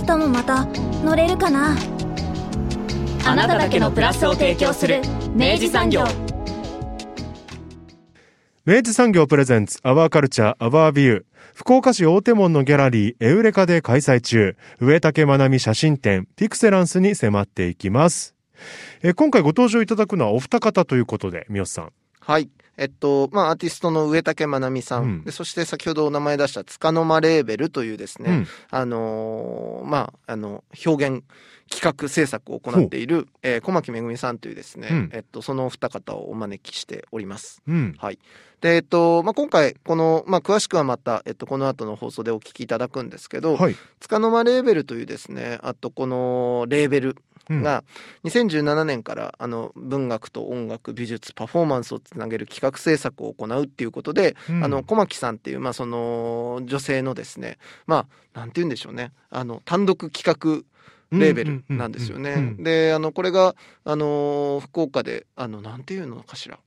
明日もまた乗れるかな？あなただけのプラスを提供する明治産業。明治産業プレゼンツアワーカルチャーアワービュー福岡市大手門のギャラリーエウレカで開催中。上竹まなみ写真展ピクセランスに迫っていきます。え今回ご登場いただくのはお二方ということで三好さん。はい。えっと、まあ、アーティストの上竹まなみさん,、うん。で、そして先ほどお名前出したつかの間レーベルというですね、うん。あのーまあ、あの、表現企画制作を行っている、えー小牧めぐみさんというですね、うん。えっと、そのお二方をお招きしております。うん。はい。で、えっと、まあ、今回、この、まあ、詳しくはまた、えっと、この後の放送でお聞きいただくんですけど、はい、つかの間レーベルというですね、あとこのレーベルうん。が2017年からあの文学と音楽美術パフォーマンスをつなげる企画制作を行うっていうことで、うん。あの小牧さんっていう、まあ、その女性のですねまあなんて言うんでしょうね。あの単独企画レーベルなんですよね。であのこれがあの福岡であのなんていうのかしら。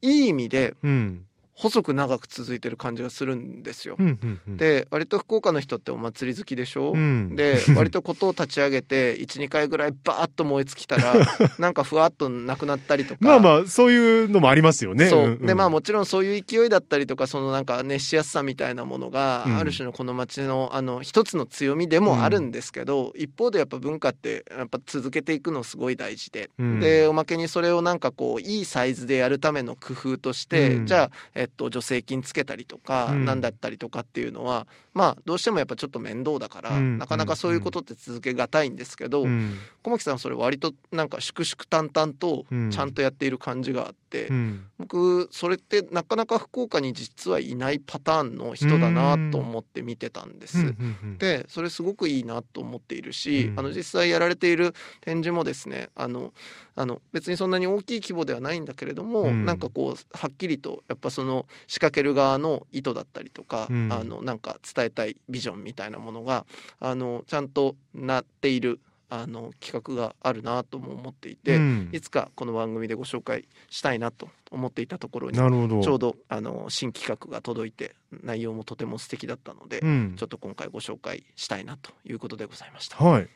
いい意味でうん細く長く続いてる感じがするんですよ。うんうんうん。で割と福岡の人ってお祭り好きでしょ、うん。で割とことを立ち上げて12回ぐらいバーッと燃え尽きたら なんかふわっとなくなったりとか。まあまあそういうのもありますよね。そう、んん。でまあもちろんそういう勢いだったりとかそのなんか熱しやすさみたいなものが、うん。ある種のこの街のあの一つの強みでもあるんですけど、一方でやっぱ文化ってやっぱ続けていくのすごい大事で、うん。でおまけにそれをなんかこういいサイズでやるための工夫として、うん。じゃあ、えっと、助成金つけたりとか、うん。なんだったりとかっていうのはまあどうしてもやっぱちょっと面倒だから、うん。なかなかそういうことって続けがたいんですけど、うん。小牧さんはそれ割となんか粛々淡々とうん。ちゃんとやっている感じがあって、うん。僕それってなかなか福岡に実はいないパターンの人だなと思って見てたんです。でそれすごくいいなと思っているし、うん。あの実際やられている展示もですねあのあの別にそんなに大きい規模ではないんだけれども、うん。なんかこうはっきりとやっぱその仕掛ける側の意図だったりとか、うん。あのなんか伝えたいビジョンみたいなものがあのちゃんとなっているあの企画があるなとも思っていて、うんいつかこの番組でご紹介したいなと思っていたところになるほどちょうどあの新企画が届いて内容もとても素敵だったので、うんちょっと今回ご紹介したいなということでございました。はい。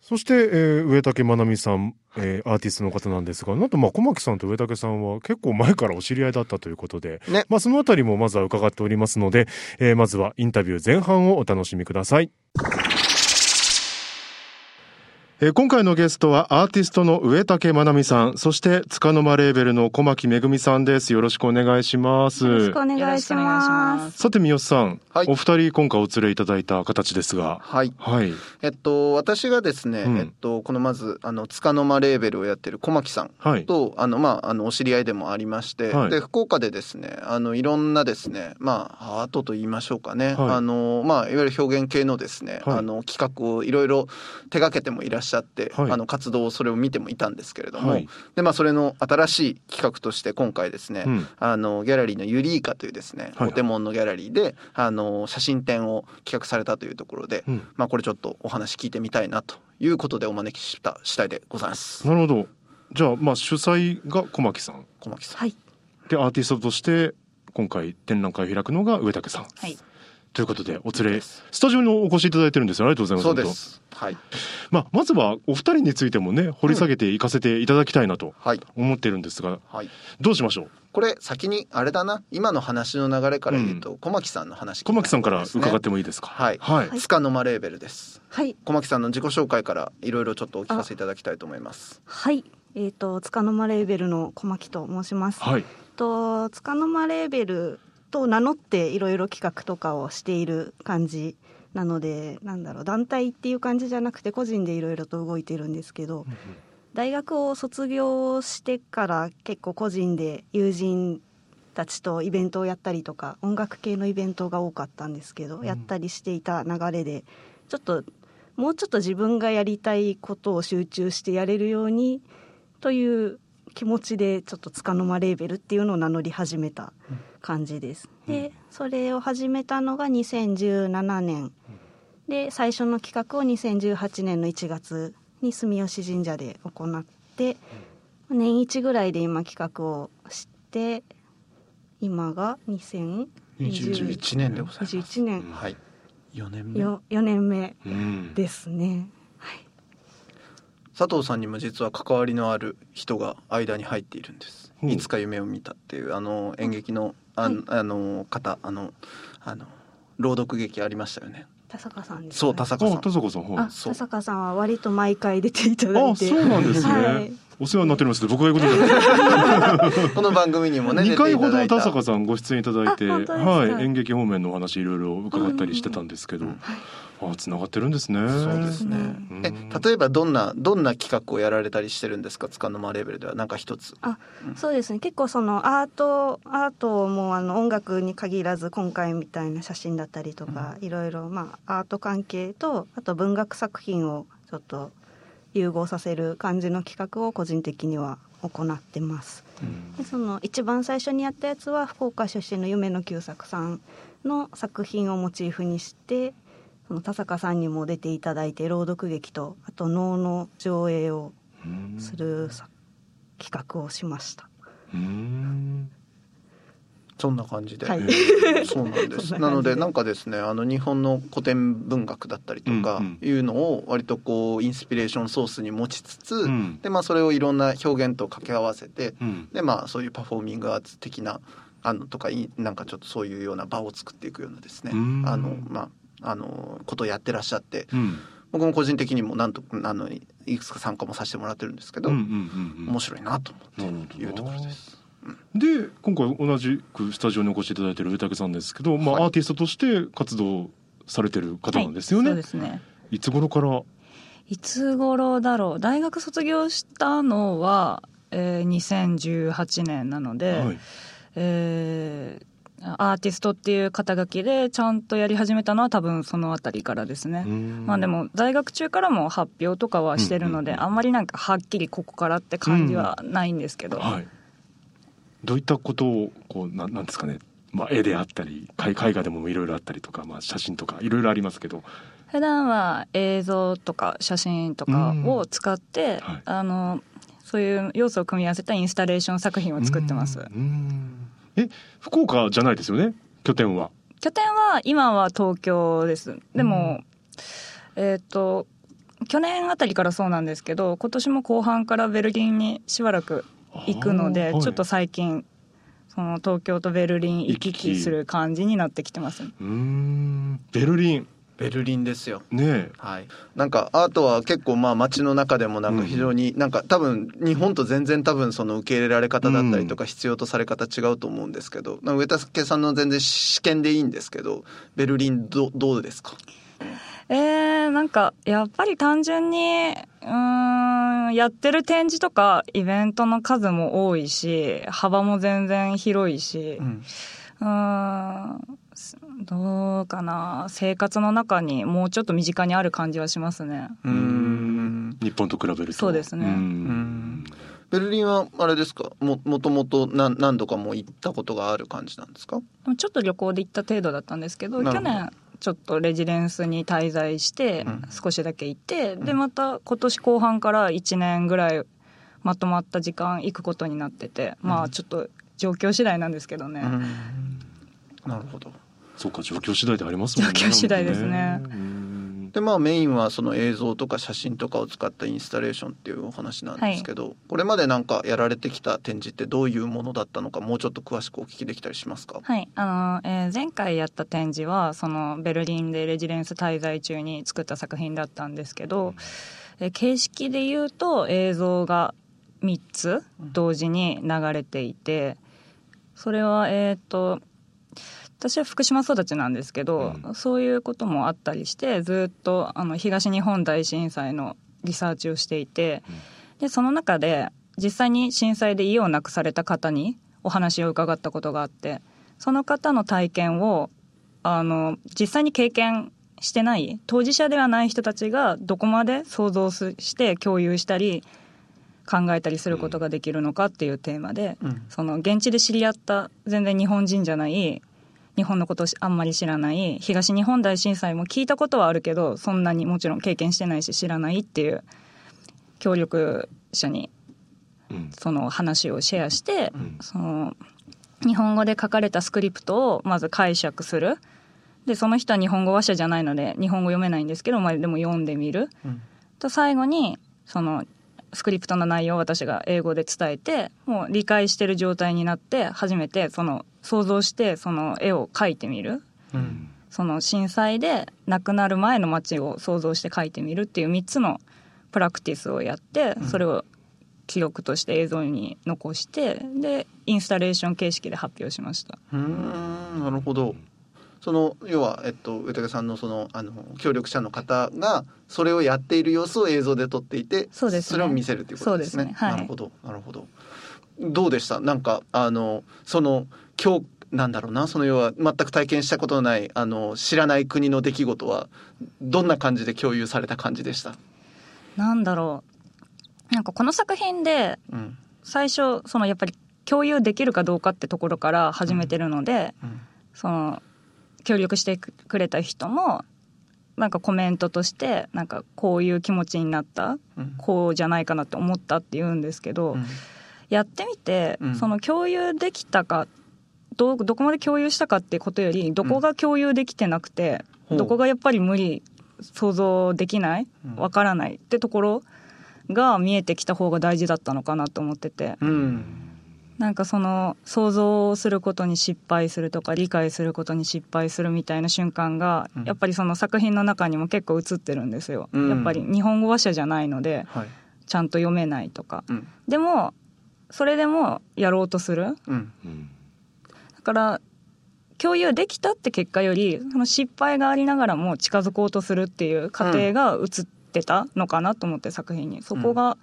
そして、えー上竹まなみさん、えーアーティストの方なんですが、なんとまあ小牧さんと上竹さんは結構前からお知り合いだったということで、ねまあそのあたりもまずは伺っておりますので、えーまずはインタビュー前半をお楽しみください。えー今回のゲストはアーティストの上竹まなみさん、そして束の間レーベルの小牧めぐみさんです。よろしくお願いします。よろしくお願いしま。ますすさて三好さん、はいお二人今回お連れいただいた形ですが、はい、はい。えっと私がですね、うんえっとこのまずあの束の間レーベルをやってる小牧さんはい。とあのまああのお知り合いでもありまして、はいで福岡でですねあのいろんなですねまあアートと言いましょうかね、はいあのまあいわゆる表現系のですね、はいあの企画をいろいろ手掛けてもいらっしゃって、はいあの活動をそれを見てもいたんですけれども、はいでまあそれの新しい企画として今回ですね、うんあのギャラリーのユリーカというですね、はいお手門のギャラリーであの写真展を企画されたというところで、うんまあこれちょっとお話聞いてみたいなということでお招きした次第でございます。なるほど。じゃあ、まあ、主催が小牧さん。小牧さん。はい。で、アーティストとして、今回展覧会を開くのが上竹さん。はい。ということで、お連れ、スタジオにお越しいただいてるんですよ。ありがとうございます。そうで本す。はい。当。まあ、まずは、お二人についてもね、掘り下げていかせていただきたいなとはい。思ってるんですが、はい。どうしましょう？これ先にあれだな今の話の流れから言うと、小牧さんの話小牧さんから伺ってももいいですか？はいはい。つかの間レーベルですはい。小牧さんの自己紹介からいろいろちょっとお聞かせいただきたいと思いますはい。えっ、と、つかの間レーベルの小牧と申します。はい。と、つかの間レーベルと名乗っていろいろ企画とかをしている感じなので、なんだろう、団体っていう感じじゃなくて、個人でいろいろと動いてるんですけど、大学を卒業してから結構個人で友人たちとイベントをやったりとか音楽系のイベントが多かったんですけど、やったりしていた流れでちょっともうちょっと自分がやりたいことを集中してやれるようにという気持ちでちょっとつかの間レーベルっていうのを名乗り始めた感じです。でそれを始めたのが2017年で最初の企画を2018年の1月に住吉神社で行って年一ぐらいで今企画をして今が2021 21年でございます。21年はい。4年目。よ4年目うんですね。佐藤さんにも実は関わりのある人が間に入っているんです。いつか夢を見たっていうあの演劇のあ,、はい。あの方あのあの朗読劇ありましたよね。田坂さんですかそう田坂さあん。田坂さんは田坂さんは割と毎回出ていただいあてそうなんですね、はい。お世話になっております僕が言うことじゃない。この番組にもね2回ほど田坂さんご出演いただいて、はい、演劇方面のお話いろいろ伺ったりしてたんですけど、うんあ繋がってるんですね。そうですね。うん。え例えばどんなどんな企画をやられたりしてるんですか？つかの間レベルではなんか一つ。そうですね。結構そのアートアートもあの音楽に限らず今回みたいな写真だったりとか、いろいろまあアート関係とあと文学作品をちょっと融合させる感じの企画を個人的には行ってます。でその一番最初にやったやつは福岡出身の夢の久作さんの作品をモチーフにしてその田坂さんにも出ていただいて朗読劇とあと能の上映をうんするさ企画をしました。うん。そんな感じで。はい。そうなんです。なのでなんかですねあの日本の古典文学だったりとかいうのを割とこうインスピレーションソースに持ちつつ、うん。でまあそれをいろんな表現と掛け合わせて、うん。でまあそういうパフォーミングアーツ的なあのとかいなんかちょっとそういうような場を作っていくようなですねうん。あのまああのことをやってらっしゃってうん。僕も個人的にもなんとあのいくつか参加もさせてもらってるんですけど、うんうんうん面白いなと思っていうところです。で今回同じくスタジオにお越しいただいている上竹さんですけど、まあはい。アーティストとして活動されてる方なんですよね。はい、そうですね。いつ頃から？いつ頃だろう。大学卒業したのは、えー、2018年なので、はい。えーアーティストっていう肩書きでちゃんとやり始めたのは多分そのあたりからですね、まあでも在学中からも発表とかはしてるので、うんうんうん。あんまりなんかはっきりここからって感じはないんですけど、はい、どういったことをこうなんなんですかね、まあ、絵であったり絵絵画でもいろいろあったりとか、まあ、写真とかいろいろありますけど、普段は映像とか写真とかを使って、はい。あのそういう要素を組み合わせたインスタレーション作品を作ってます。うん。うんえ福岡じゃないですよね？拠点は。拠点は今は東京です。でも、えっ、と去年あたりからそうなんですけど今年も後半からベルリンにしばらく行くので、はい。ちょっと最近その東京とベルリン行き来する感じになってきてますうーん。ベルリンベルリンですよ。ねえ。はい、なんかアートは結構まあ街の中でもなんか非常になんか多分日本と全然多分その受け入れられ方だったりとか必要とされ方違うと思うんですけど、なんか上竹さんの全然試験でいいんですけどベルリンどどうですか？えー、なんかやっぱり単純にうーんやってる展示とかイベントの数も多いし幅も全然広いし、うん。うーんどうかな。生活の中にもうちょっと身近にある感じはしますね。うーん。日本と比べると。そうですね。ん。ん。ベルリンはあれですかももともと何何度かもう行ったことがある感じなん。ですかちょっと旅行で行った程度だったん。ですけど去年ちょっとレジデンスに滞在してうん。少しだけ行って、でまた今年後半から1年ぐらいまとまった時間行くことになってて、まあちょっと状況次第なん。ですけどね、なるほどそうか状況次第でありますもんね。状況次第ですね。うん。でまあメインはその映像とか写真とかを使ったインスタレーションっていうお話なんですけど、これまでなんかやられてきた展示ってどういうものだったのかもうちょっと詳しくお聞きできたりしますか？はい。あの、えー前回やった展示はそのベルリンでレジデンス滞在中に作った作品だったんですけど、えー形式で言うと映像が3つ同時に流れていてそれはえっ、と私は福島育ちなんですけど、うそういうこともあったりしてずっとあの東日本大震災のリサーチをしていて、でその中で実際に震災で家を亡くされた方にお話を伺ったことがあってその方の体験をあの実際に経験してない当事者ではない人たちがどこまで想像すして共有したり考えたりすることができるのかっていうテーマで、うん。その現地で知り合った全然日本人じゃない日本のことをあんまり知らない。東日本大震災も聞いたことはあるけどそんなにもちろん経験してないし知らないっていう。協力者にうん。その話をシェアして、ん。その日本語で書かれたスクリプトをまず解釈する。でその人は日本語話者じゃないので日本語読めないんですけど、まあ、でも読んでみる、うん。と最後にそのスクリプトの内容を私が英語で伝えてもう理解してる状態になって初めてその想像してその絵を描いてみる。うん。その震災で亡くなる前の街を想像して描いてみるっていう3つのプラクティスをやってそれを記録として映像に残してでインスタレーション形式で発表しました。うーんなるほどその要は、えっと、上竹さんのそのあの協力者の方がそれをやっている様子を映像で撮っていてそうですね。れを見せるということですね。すね。はい。なるほどなるほど。どうでした？なんかあのその今日なんだろうなその要は全く体験したことのないあの知らない国の出来事はどんな感じで共有された感じでした、なんだろう。なんかこの作品でうん。最初そのやっぱり共有できるかどうかってところから始めてるので、うん。その協力してくれた人もなんかコメントとしてなんかこういう気持ちになったうん。こうじゃないかなって思ったって言うんですけど、うん。やってみて、うん。その共有できたかどうどこまで共有したかってことよりどこが共有できてなくて、どこがやっぱり無理想像できないうん。わからないってところが見えてきた方が大事だったのかなと思ってて。うんなんかその想像することに失敗するとか理解することに失敗するみたいな瞬間が、うん。やっぱりその作品の中にも結構映ってるんですよ、うん。やっぱり日本語話者じゃないのではい。ちゃんと読めないとか。うん。でもそれでもやろうとする。うん。うんだから共有できたって結果よりその失敗がありながらも近づこうとするっていう過程が映ってたのかなと思って作品に。そこが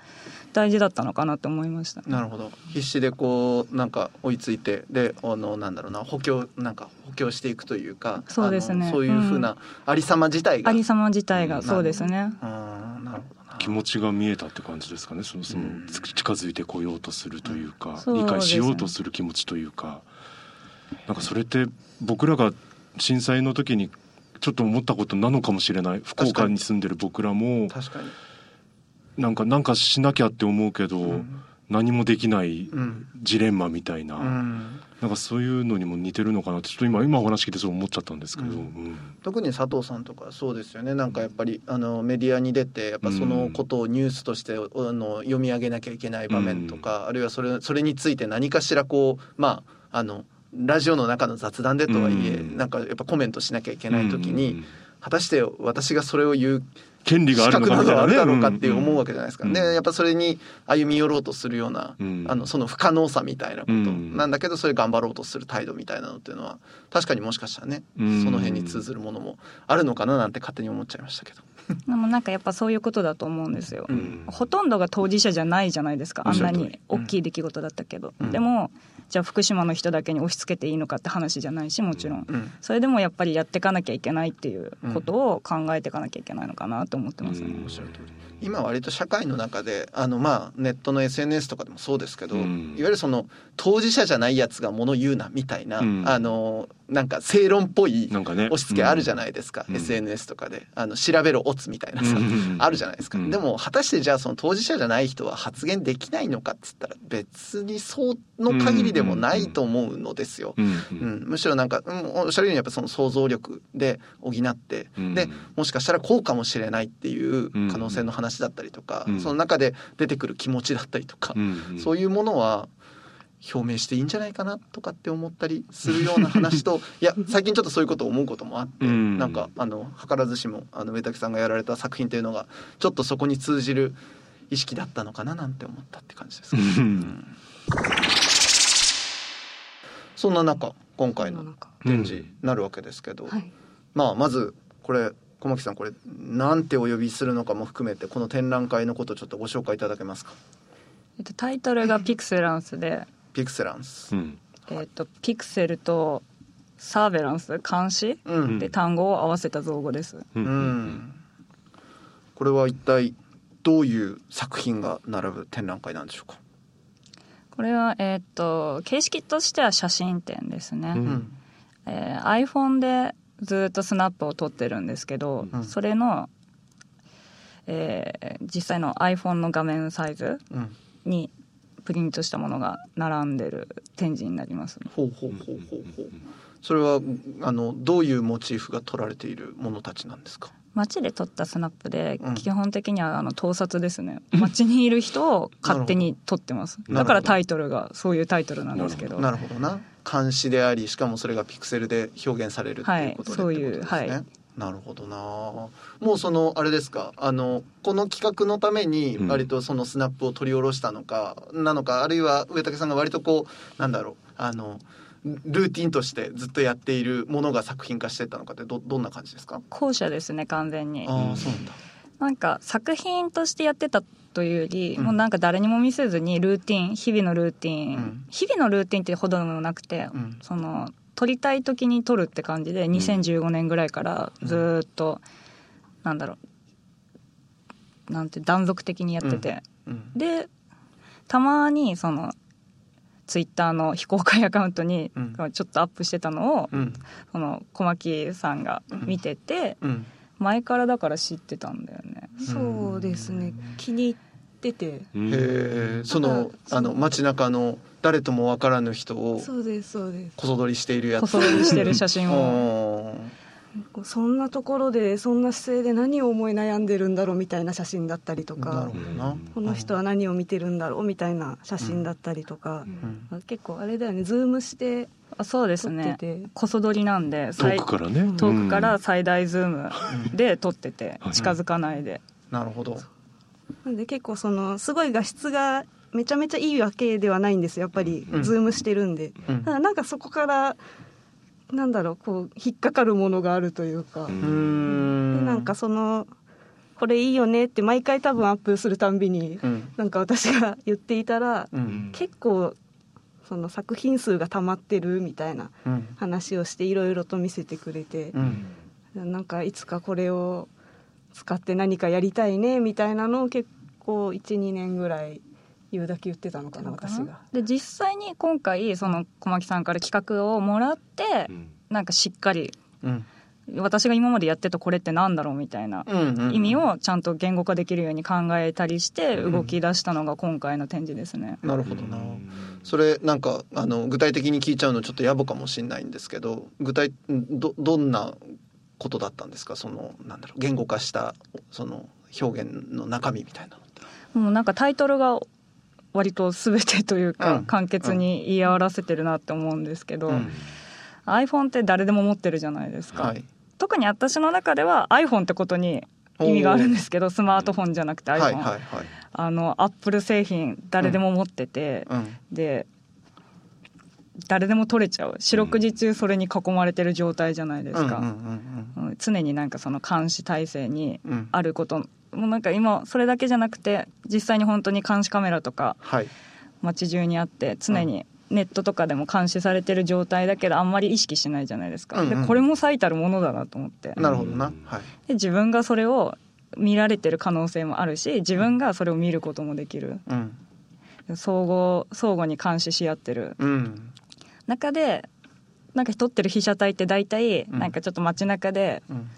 大事だったのかなって思いました、なるほど。必死でこうなんか追いついてであのなんだろうな補強なんか補強していくというかそうですね。そういうふうなありさま自体が、ありさま自体うん。がそうですね、あーなるほどな。気持ちが見えたって感じですかね。そのそのうん。近づいてこようとするというか、そうね。理解しようとする気持ちというか。なんかそれって僕らが震災の時にちょっと思ったことなのかもしれない。福岡に住んでる僕らも。確かに、なんかなんかしなきゃって思うけど、うん。何もできないうんジレンマみたいな、うん。なんかそういうのにも似てるのかなってちょっと今今お話聞いてそう思っちゃったんですけど、うん。うん。特に佐藤さんとかそうですよね。なんかやっぱりあのメディアに出てやっぱそのことをニュースとして、あの読み上げなきゃいけない場面とか、あるいはそれそれについて何かしらこうまああのラジオの中の雑談でとはいえ、うん。なんかやっぱコメントしなきゃいけない時に、うん。果たして私がそれを言う権利があるの資格なかねどあるだろうかっていう思うわけじゃないですか、うん。でやっぱそれに歩み寄ろうとするような、うん。あのその不可能さみたいなこと。うん。なんだけどそれ頑張ろうとする態度みたいなのっていうのは確かにもしかしたらね、うん。その辺に通ずるものもあるのかななんて勝手に思っちゃいましたけど。でもなんかやっぱそういうことだと思うんですよ、うん。ほとんどが当事者じゃないじゃないですかあんなに大きい出来事だったけど、うん。でもじゃあ福島の人だけに押し付けていいのかって話じゃないしもちろん、うん。それでもやっぱりやっていかなきゃいけないっていうことを考えていかなきゃいけないのかなと思ってますね、うん。おっしゃる通り。今割と社会の中であのまあネットの SNS とかでもそうですけど、うん。いわゆるその当事者じゃないやつがもの言うなみたいな、うん。あのなんか正論っぽい押し付けあるじゃないですか、うん。SNS とかで。あの調べろオツみたいなさ、うん。あるじゃないですか、うん。でも果たしてじゃあその当事者じゃない人は発言できないのかっつったら別にその限りでもないと思うのですよ。うん。うん、むしろなんか、うん、おっしゃるようにやっぱその想像力で補って、うん。でもしかしたらこうかもしれないっていう可能性の話だったりとか、うん。その中で出てくる気持ちだったりとか、うん。そういうものは表明していいんじゃないかなとかって思ったりするような話と いや最近ちょっとそういうことを思うこともあって、うん。なんかあの図らずしもあの上竹さんがやられた作品というのがちょっとそこに通じる意識だったのかななんて思ったって感じです、う んそんな中今回の展示になるわけですけど、はい。まあまずこれ小牧さんこれなんてお呼びするのかも含めてこの展覧会のことをちょっとご紹介いただけますか？えっと、タイトルが「ピクセランスで」ピクセランス、うん。えっと、ピクセルとサーベランス監視うん。で単語を合わせた造語です、ううん。これは一体どういう作品が並ぶ展覧会なんでしょうか？これはえーっと形式としては写真展ですね、うん。うんえー iPhone でずっとスナップを撮ってるんですけど、うん。それの、えー実際の iPhone の画面サイズうん。にプリントしたものが並んでる展示になりますほうほうほうほうほう。それはあのどういうモチーフが取られているものたちなんですか？街で撮ったスナップでうん。基本的にはあの盗撮ですね。街にいる人を勝手に撮ってます。だからタイトルがそういうタイトルなんですけど。なるほど。な監視でありしかもそれがピクセルで表現されるっていうことで、はいそういうはいなるほどな。もうそのあれですか？あのこの企画のためにうん。割とそのスナップを取り下ろしたのか、なのかあるいは上竹さんが割とこうなんだろうあのルーティンとしてずっとやっているものが作品化してったのかってどどんな感じですか？後者ですね完全に。ああそうなんだ。なんか作品としてやってたというより、うん。もうなんか誰にも見せずにルーティン日々のルーティン、うん。日々のルーティンってほどでもなくて、うん。その撮りたい時に撮るって感じで2015年ぐらいからずーっと、なんだろう。なんて断続的にやってて、うん。でたまにそのツイッターの 非公開アカウントにうん。ちょっとアップしてたのを、うん。その小牧さんが見てて、うん。前からだから知ってたんだよね。そうですね。気に入ってて。うん。へえそのなんかあの街中の誰ともわからぬ人をそうですそうです。こそ撮りしているやつ。こそ撮りしてる写真を。をそんなところでそんな姿勢で何を思い悩んでるんだろうみたいな写真だったりとなかるほどな、この人は何を見てるんだろうみたいな写真だったりとか、うん。結構あれだよねズームしてあそうです撮ってねて、こそ撮りなんで遠くからね。遠くから最大ズームで撮っててはい近づかないで。なるほどなんで結構そのすごい画質がめちゃめちゃいいわけではないんですよやっぱりうん。ズームしてるんで、うん。ただなんかそこからなんだろうこう引っかかるものがあるというか、でなんかそのこれいいよねって毎回多分アップするたんびに、うん。なんか私が言っていたら、うん。結構その作品数が溜まってるみたいなうん。話をしていろいろと見せてくれてう、ん。なんかいつかこれを使って何かやりたいねみたいなのを結構12年ぐらい言うだけ言ってたのかな私が。で実際に今回その小牧さんから企画をもらってうん。なんかしっかりうん。私が今までやってたこれってなんだろうみたいなうん意味をちゃんと言語化できるように考えたりして動き出したのが今回の展示ですね。なるほどな。それなんかあの具体的に聞いちゃうのちょっと野暮かもしれないんですけど具体どどんなことだったんですか？そのなんだろう言語化したその表現の中身みたいなのって。もうなんかタイトルが割と全てというか、うん。簡潔に言い表せてるなって思うんですけど、うん。iPhone って誰でも持ってるじゃないですか、はい。特に私の中では iPhone ってことに意味があるんですけどスマートフォンじゃなくて iPhone、はいはいはい。あのアップル製品誰でも持ってて、うん。で誰でも取れちゃう。四六時中それに囲まれてる状態じゃないですか、うん。うんうんうん常になんかその監視体制にうん。うんあること。もうなんか今それだけじゃなくて実際に本当に監視カメラとかはい。街中にあって常にネットとかでも監視されてる状態だけどあんまり意識しないじゃないですか、うんうん。でこれも最たるものだなと思って。なるほどな。はい。で自分がそれを見られてる可能性もあるし自分がそれを見ることもできる。うん。相互相互に監視し合ってる。うん中でなんか撮ってる被写体って大体うん。なんかちょっと街中でうん。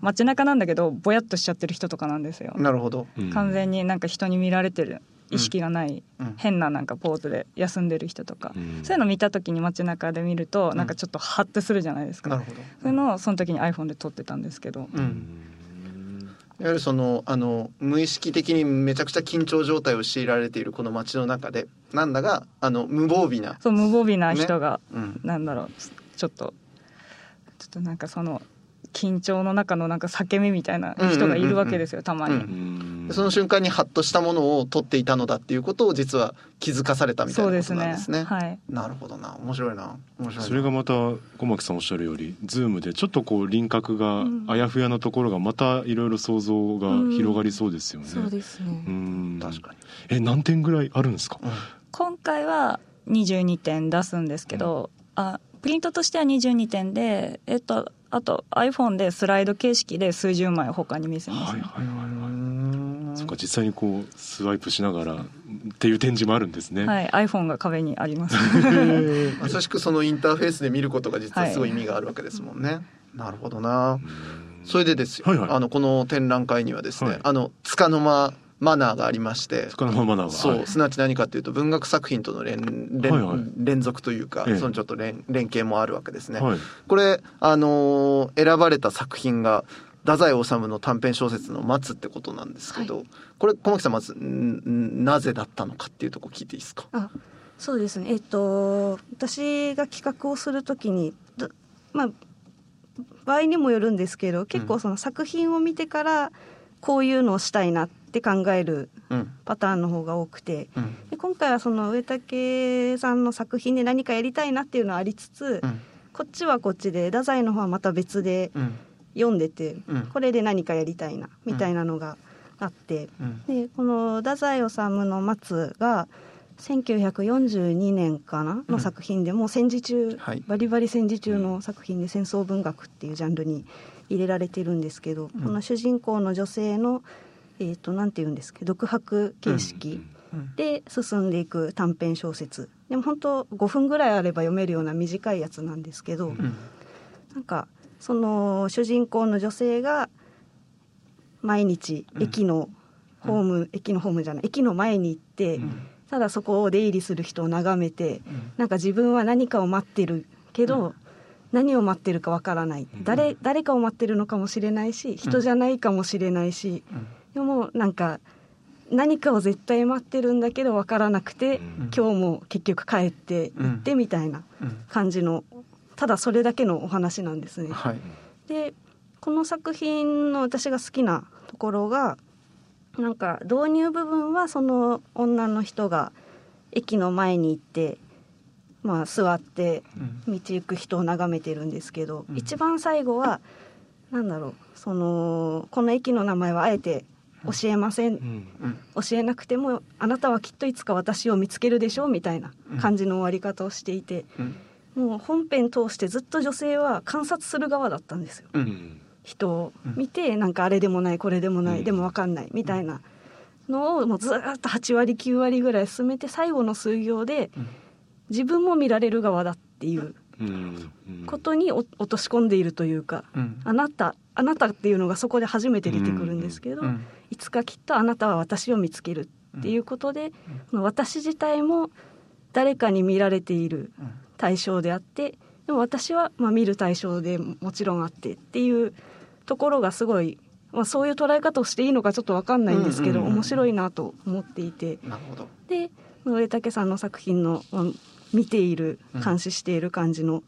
街中なんだけどぼやっとしちゃってる人とかなんですよ。なるほど。うん。完全になんか人に見られてる意識がない、うん。変ななんかポーズで休んでる人とか、うん。そういうの見た時に街中で見るとなんかちょっとハッてするじゃないですか、なるほど。そういうのをその時に iPhone で撮ってたんですけど、うんいわゆるそのあの無意識的にめちゃくちゃ緊張状態を強いられているこの街の中でなんだがあの無防備な、そう無防備な人が、うん、なんだろうちょっとちょっとなんかその緊張の中のなんか裂け目みたいな人がいるわけですよ、たまに、うんうん。その瞬間にハッとしたものを取っていたのだっていうことを実は気づかされたみたいなことそうですね。なんですね。はい。なるほどな。面白いな。面白いな。それがまた小牧さんおっしゃるよりズームでちょっとこう輪郭があやふやなところがまたいろいろ想像が広がりそうですよね。そうですね、うん。確かに、え何点ぐらいあるんですか？うん。今回は22点出すんですけど、あプリントとしては22点で、えっと、あと iPhone でスライド形式で数十枚他に見せます、ね、はいはいはいはい。そっか実際にこうスワイプしながらっていう展示もあるんですね。はい iPhone が壁にあります。まさしくそのインターフェースで見ることが実はすごい意味があるわけですもんね、はい、なるほどな。それでですよ、はいはい、あのこの展覧会にはですね、はい、あの束の間マナーがありまして。束の間マナーが。そう、すなわち何かというと文学作品との連連はいはい、連続というか、ええ、そのちょっと連連携もあるわけですね、はい、これあのー、選ばれた作品が太宰治の短編小説の「待つ」ってことなんですけど、はい、これ小牧さんまずなぜだったのかっていうとこ聞いていいですか？あそうですね。えっと私が企画をするときにまあ場合にもよるんですけど結構その作品を見てからこういうのをしたいなって考えるパターンの方が多くて、うん、で今回はその上竹さんの作品で何かやりたいなっていうのはありつつ、うん、こっちはこっちで太宰の方はまた別で読んでて、うん、これで何かやりたいなみたいなのがあって、でこの太宰治の「松」が1942年かなの作品でもう戦時中、はい、バリバリ戦時中の作品で戦争文学っていうジャンルに入れられてるんですけど、この主人公の女性のえーと、なんて言うんですけど独白形式で進んでいく短編小説。でも本当5分ぐらいあれば読めるような短いやつなんですけど、うん、なんかその主人公の女性が毎日駅のホーム、うん、駅のホームじゃない駅の前に行って、うん、ただそこを出入りする人を眺めて、うん、なんか自分は何かを待ってるけど、何を待ってるかわからない、誰誰かを待ってるのかもしれないし人じゃないかもしれないし。でもなんか何かを絶対待ってるんだけど分からなくて、うん、今日も結局帰って行ってみたいな感じの、ただそれだけのお話なんですね。はい、でこの作品の私が好きなところがなんか導入部分はその女の人が駅の前に行って、まあ、座って道行く人を眺めてるんですけど、うん、一番最後は何だろうそのこの駅の名前はあえて教えません、うん、教えなくてもあなたはきっといつか私を見つけるでしょうみたいな感じの終わり方をしていて、うん、もう本編通してずっと女性は観察する側だったんですよ、うん、人を見てなんかあれでもないこれでもない、でも分かんないみたいなのをもうずっと8割9割ぐらい進めて最後の数行で自分も見られる側だっていうことに落とし込んでいるというか、あなたあなたっていうのがそこで初めて出てくるんですけど、いつかきっとあなたは私を見つけるっていうことで、うん、私自体も誰かに見られている対象であってでも私はまあ見る対象でもちろんあってっていうところがすごい、まあ、そういう捉え方をしていいのかちょっと分かんないんですけど、面白いなと思っていて。で上竹さんの作品の、まあ、見ている監視している感じの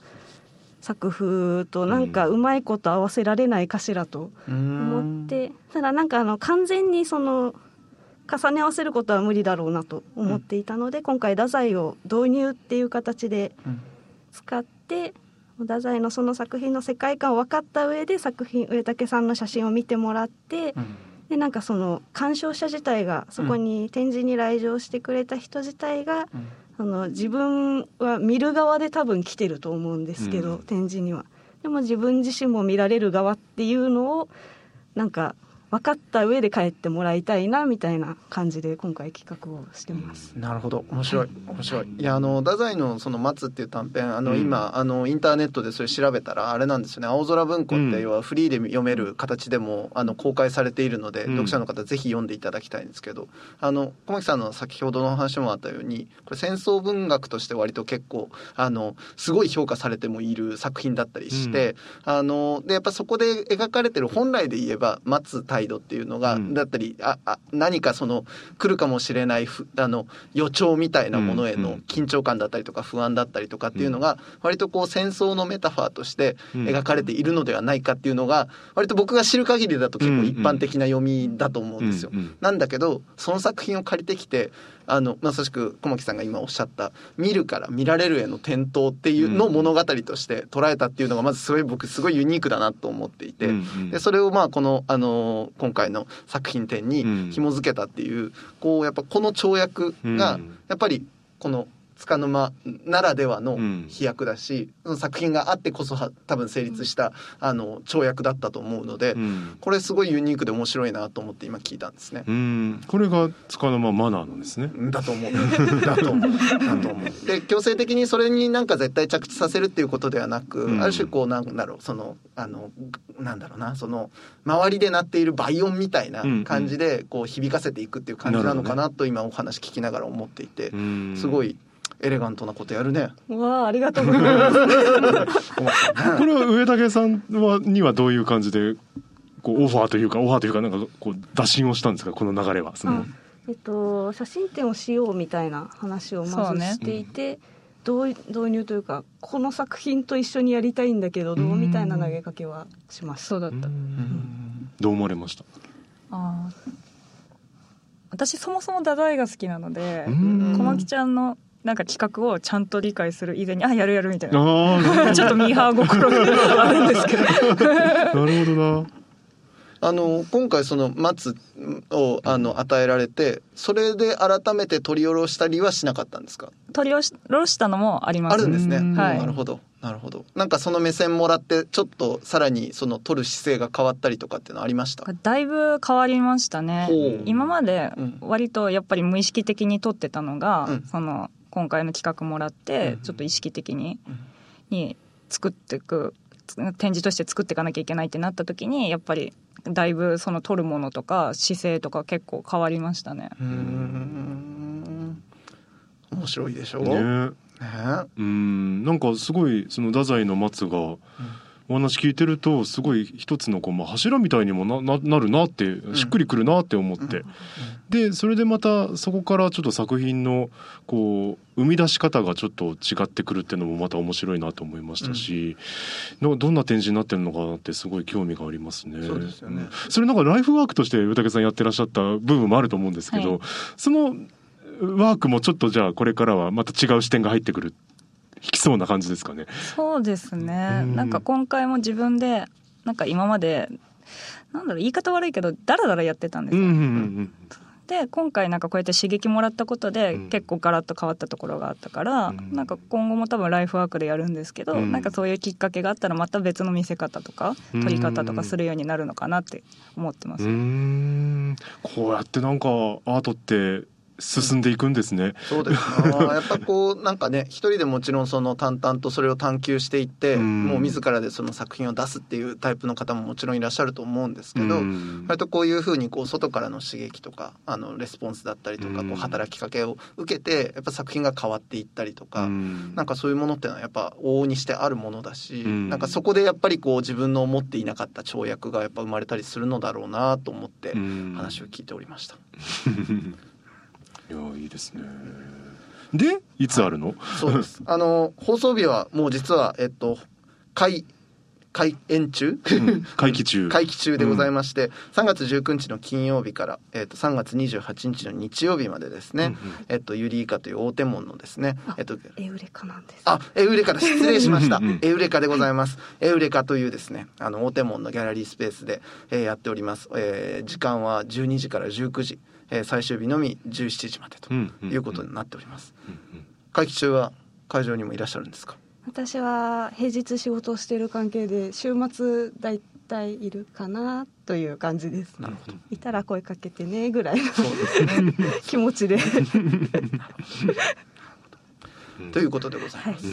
作風となんかうまいこと合わせられないかしらと思って、うん、ただなんかあの完全にその重ね合わせることは無理だろうなと思っていたので、うん、今回太宰を導入っていう形で使って、うん、太宰のその作品の世界観を分かった上で作品上竹さんの写真を見てもらって、でなんかその鑑賞者自体がそこに展示に来場してくれた人自体が、あの自分は見る側で多分来てると思うんですけど、うん、展示には。でも自分自身も見られる側っていうのをなんか分かった上で帰ってもらいたいなみたいな感じで今回企画をしてます。なるほど。面白い。面白い。いやあの太宰のその松っていう短編あの、今あのインターネットでそれ調べたらあれなんですよね。青空文庫って要はフリーで読める形でもあの公開されているので、読者の方ぜひ読んでいただきたいんですけどあの小牧さんの先ほどの話もあったようにこれ戦争文学として割と結構あのすごい評価されてもいる作品だったりして、あのでやっぱそこで描かれてる本来で言えば松対態度っていうのが、うん、だったりああ何かその来るかもしれないあの予兆みたいなものへの緊張感だったりとか不安だったりとかっていうのが割とこう戦争のメタファーとして描かれているのではないかっていうのが割と僕が知る限りだと結構一般的な読みだと思うんですよ。なんだけどその作品を借りてきてあのまさしく小牧さんが今おっしゃった見るから見られるへの転倒っていうのを物語として捉えたっていうのがまずすごい僕すごいユニークだなと思っていて、でそれをまあこのあの今回の作品展に紐付けたっていうこうやっぱこの跳躍がやっぱりこの束の間ならではのうん。飛躍だし、その作品があってこそは多分成立した、あの跳躍だったと思うので、うん。これすごいユニークで面白いなと思って今聞いたんですね。うん。これが束の間マナーなんですね。だと思う。だと思う。だと思う。で強制的にそれになんか絶対着地させるっていうことではなく、うん。ある種こうなんだろうそのあのなんだろうなその周りで鳴っている倍音みたいな感じでこう響かせていくっていう感じなのかなと今お話聞きながら思っていて、うん。すごいエレガントなことやるね。うわあありがとうございます。これは上竹さんはにはどういう感じでこうオファーというかオファーというかなんかこう打診をしたんですか？この流れはその。あえっと、写真展をしようみたいな話をまずしていて、導導入というかこの作品と一緒にやりたいんだけどどうみたいな投げかけはしましたそうだった、どう思われました？あー。私そもそも太宰が好きなのでうん。小牧ちゃんのなんか企画をちゃんと理解する以前にあやるやるみたいな。ちょっとミーハー心があるんですけど。ほどな。あの今回その松をあの与えられてそれで改めて取り下ろしたりはしなかったんですか？取り下ろしたのもあります。あるんですね。うん。はい。なるほど。なるほど。なんかその目線もらってちょっとさらにその取る姿勢が変わったりとかっていうのありました？だいぶ変わりましたね。今までうん。割とやっぱり無意識的に撮ってたのが、うん。その今回の企画もらってうんちょっと意識的に,、うん。に作っていくつ展示として作っていかなきゃいけないってなった時にやっぱりだいぶその撮るものとか姿勢とか結構変わりましたね。うーん。面白いでしょ？う。ね。ね。うん。なんかすごいその太宰の松がお話聞いてるとすごい一つのこう、まあ、柱みたいにもなななるなってしっくりくるなって思って、でそれでまたそこからちょっと作品のこう生み出し方がちょっと違ってくるっていうのもまた面白いなと思いましたし、のどんな展示になってるのかなってすごい興味がありますね。そうですよね。んそれなんかライフワークとして上竹さんやってらっしゃった部分もあると思うんですけど、はい。そのワークもちょっとじゃあこれからはまた違う視点が入ってくる引きそうな感じですかね。そうですね。うん。なんか今回も自分でなんか今までなんだろう言い方悪いけどダラダラやってたんですよ、うんうんうんで今回なんかこうやって刺激もらったことでうん。結構ガラッと変わったところがあったから、うん。なんか今後も多分ライフワークでやるんですけど、うん。なんかそういうきっかけがあったらまた別の見せ方とかうん。撮り方とかするようになるのかなって思ってます、うこうやってなんかアートって進んでいくんですね。そうですな。やっぱこうなんかね一人でもちろんその淡々とそれを探求していって、うんもう自らでその作品を出すっていうタイプの方ももちろんいらっしゃると思うんですけど。うん割とこういうふうにこう外からの刺激とかあのレスポンスだったりとかうんこう働きかけを受けてやっぱ作品が変わっていったりとか、うんなんかそういうものっていうのはやっぱ往々にしてあるものだし、うんなんかそこでやっぱりこう自分の思っていなかった跳躍がやっぱ生まれたりするのだろうなと思ってうん話を聞いておりました。いやいいですね。でいつあるの？そうです。あの放送日はもう実はえっと開開演中？うん会期中。会期中でございまして、3月19日の金曜日から、えっと3月28日の日曜日までですね、うんうんえっとユリイカという大手門のですねあ、えっとエウレカなんです。あ、エウレカだ。失礼しましたうんうん。エウレカでございます。エウレカというですね、あの、大手門のギャラリースペースで、えーやっております。えー時間は12時から19時、えー最終日のみ17時までということになっております。会期中は会場にもいらっしゃるんですか？私は平日仕事をしている関係で週末だいたいいるかなという感じです。なるほど。いたら声かけてねぐらいのね。気持ちで。ということでございます。は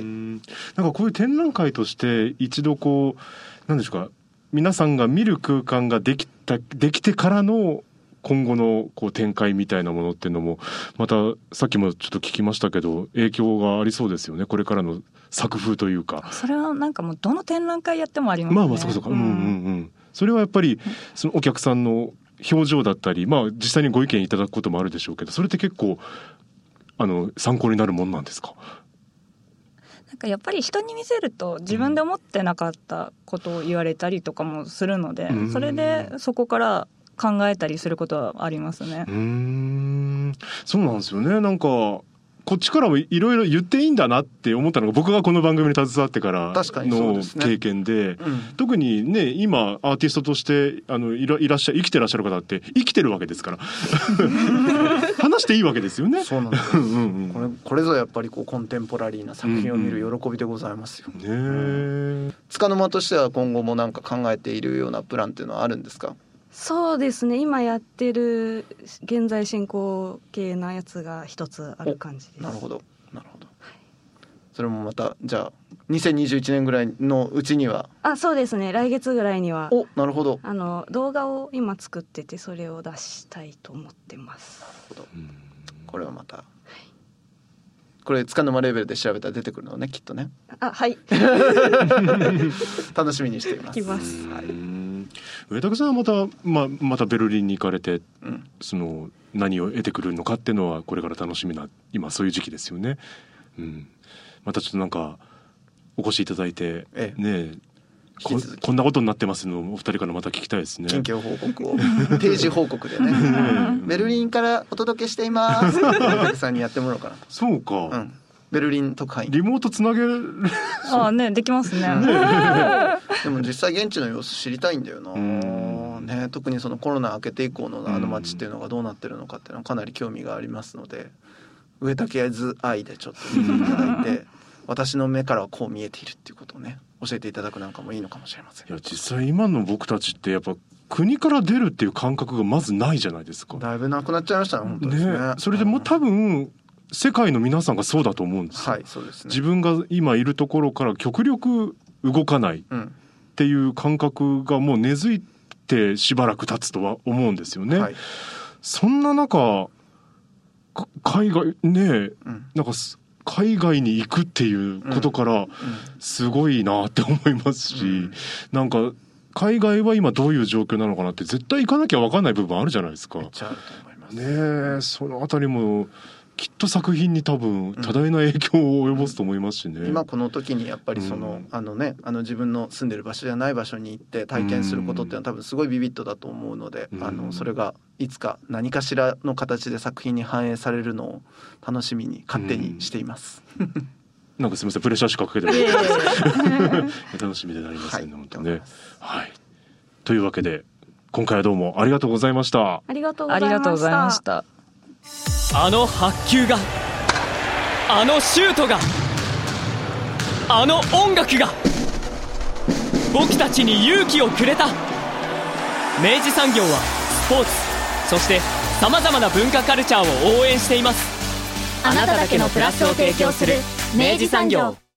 いなんかこういう展覧会として一度こうなんでしょうか皆さんが見る空間ができたできてからの今後のこう展開みたいなものっていうのもまたさっきもちょっと聞きましたけど影響がありそうですよね。これからの作風というか。それはなんかもうどの展覧会やってもありますね。まあまあそうかそうか、うん。うんうん、それはやっぱりそのお客さんの表情だったり、まあ実際にご意見いただくこともあるでしょうけど、それって結構あの参考になるもんなんですか？なんかやっぱり人に見せると自分で思ってなかったことを言われたりとかもするので、うん。それでそこから考えたりすることはありますね。うー。ん、そうなんですよね。なんかここっちからもいろいろ言っていいんだなって思ったのが僕がこの番組に携わってから確かにそうのですね。経験でうん。特にね今アーティストとしてあのいらいらっしゃ生きてらっしゃる方って生きてるわけですから。話していいわけですよね。そうなんです。うんうんこれこれぞやっぱりこうコンテンポラリーな作品を見る喜びでございますよ。ねえ束の間としては今後もなんか考えているようなプランっていうのはあるんですか？そうですね。今やってる現在進行形なやつが一つある感じです。なるほど。なるほど。それもまたじゃあ2021年ぐらいのうちには？あそうですね。来月ぐらいにはおなるほど。あの動画を今作っててそれを出したいと思ってます。これはまたこれ束の間レベルで調べたら出てくるのねきっとね。あはい。楽しみにしています。来ます。うん上竹さんはまた、まあ、またベルリンに行かれてうんその何を得てくるのかっていうのはこれから楽しみな今そういう時期ですよね。うん、またちょっとなんかお越しいただいて、ええ。ねえここんなことになってますのをお二人からまた聞きたいですね。近況報告を。定時報告でね。ベルリンからお届けしています。さんにやってもらおうかそうか、なうん。ベルリン特派員。リモートつなげる。ああねできますねでも実際現地の様子知りたいんだよな、うん。ね、特にそのコロナ明けて以降のあの街っていうのがどうなってるのかっていうのはかなり興味がありますので上竹図愛でちょっと見ていただいて私の目からはこう見えているっていうことをね教えていただくなんかもいいのかもしれません。いや実際今の僕たちってやっぱ国から出るっていう感覚がまずないじゃないですか。だいぶなくなっちゃいましたね本当ね。ね。それでもう多分世界の皆さんがそうだと思うんですよ。はいそうですね。自分が今いるところから極力動かない。っうんていう感覚がもう根付いてしばらく経つとは思うんですよね。はい。そんな中か海外ねうん。なんかす海外に行くっていうことからすごいなって思いますし、うん。なんか海外は今どういう状況なのかなって絶対行かなきゃ分かんない部分あるじゃないですか。ねそのあたりもきっと作品に多分多大な影響を及ぼすと思いますしね。今この時にやっぱりその、うんあのねあの自分の住んでる場所じゃない場所に行って体験することっていうのは多分すごいビビッドだと思うので、うんあのそれがいつか何かしらの形で作品に反映されるのを楽しみに勝手にしています。なんかすみませんプレッシャーしかかけてない。楽しみでなりますね、はい本当ね。はい。というわけで今回はどうもありがとうございました。ありがとうございましたあの白球があのシュートがあの音楽が僕たちに勇気をくれた。明治産業はスポーツそしてさまざまな文化カルチャーを応援しています。あなただけのプラスを提供する明治産業。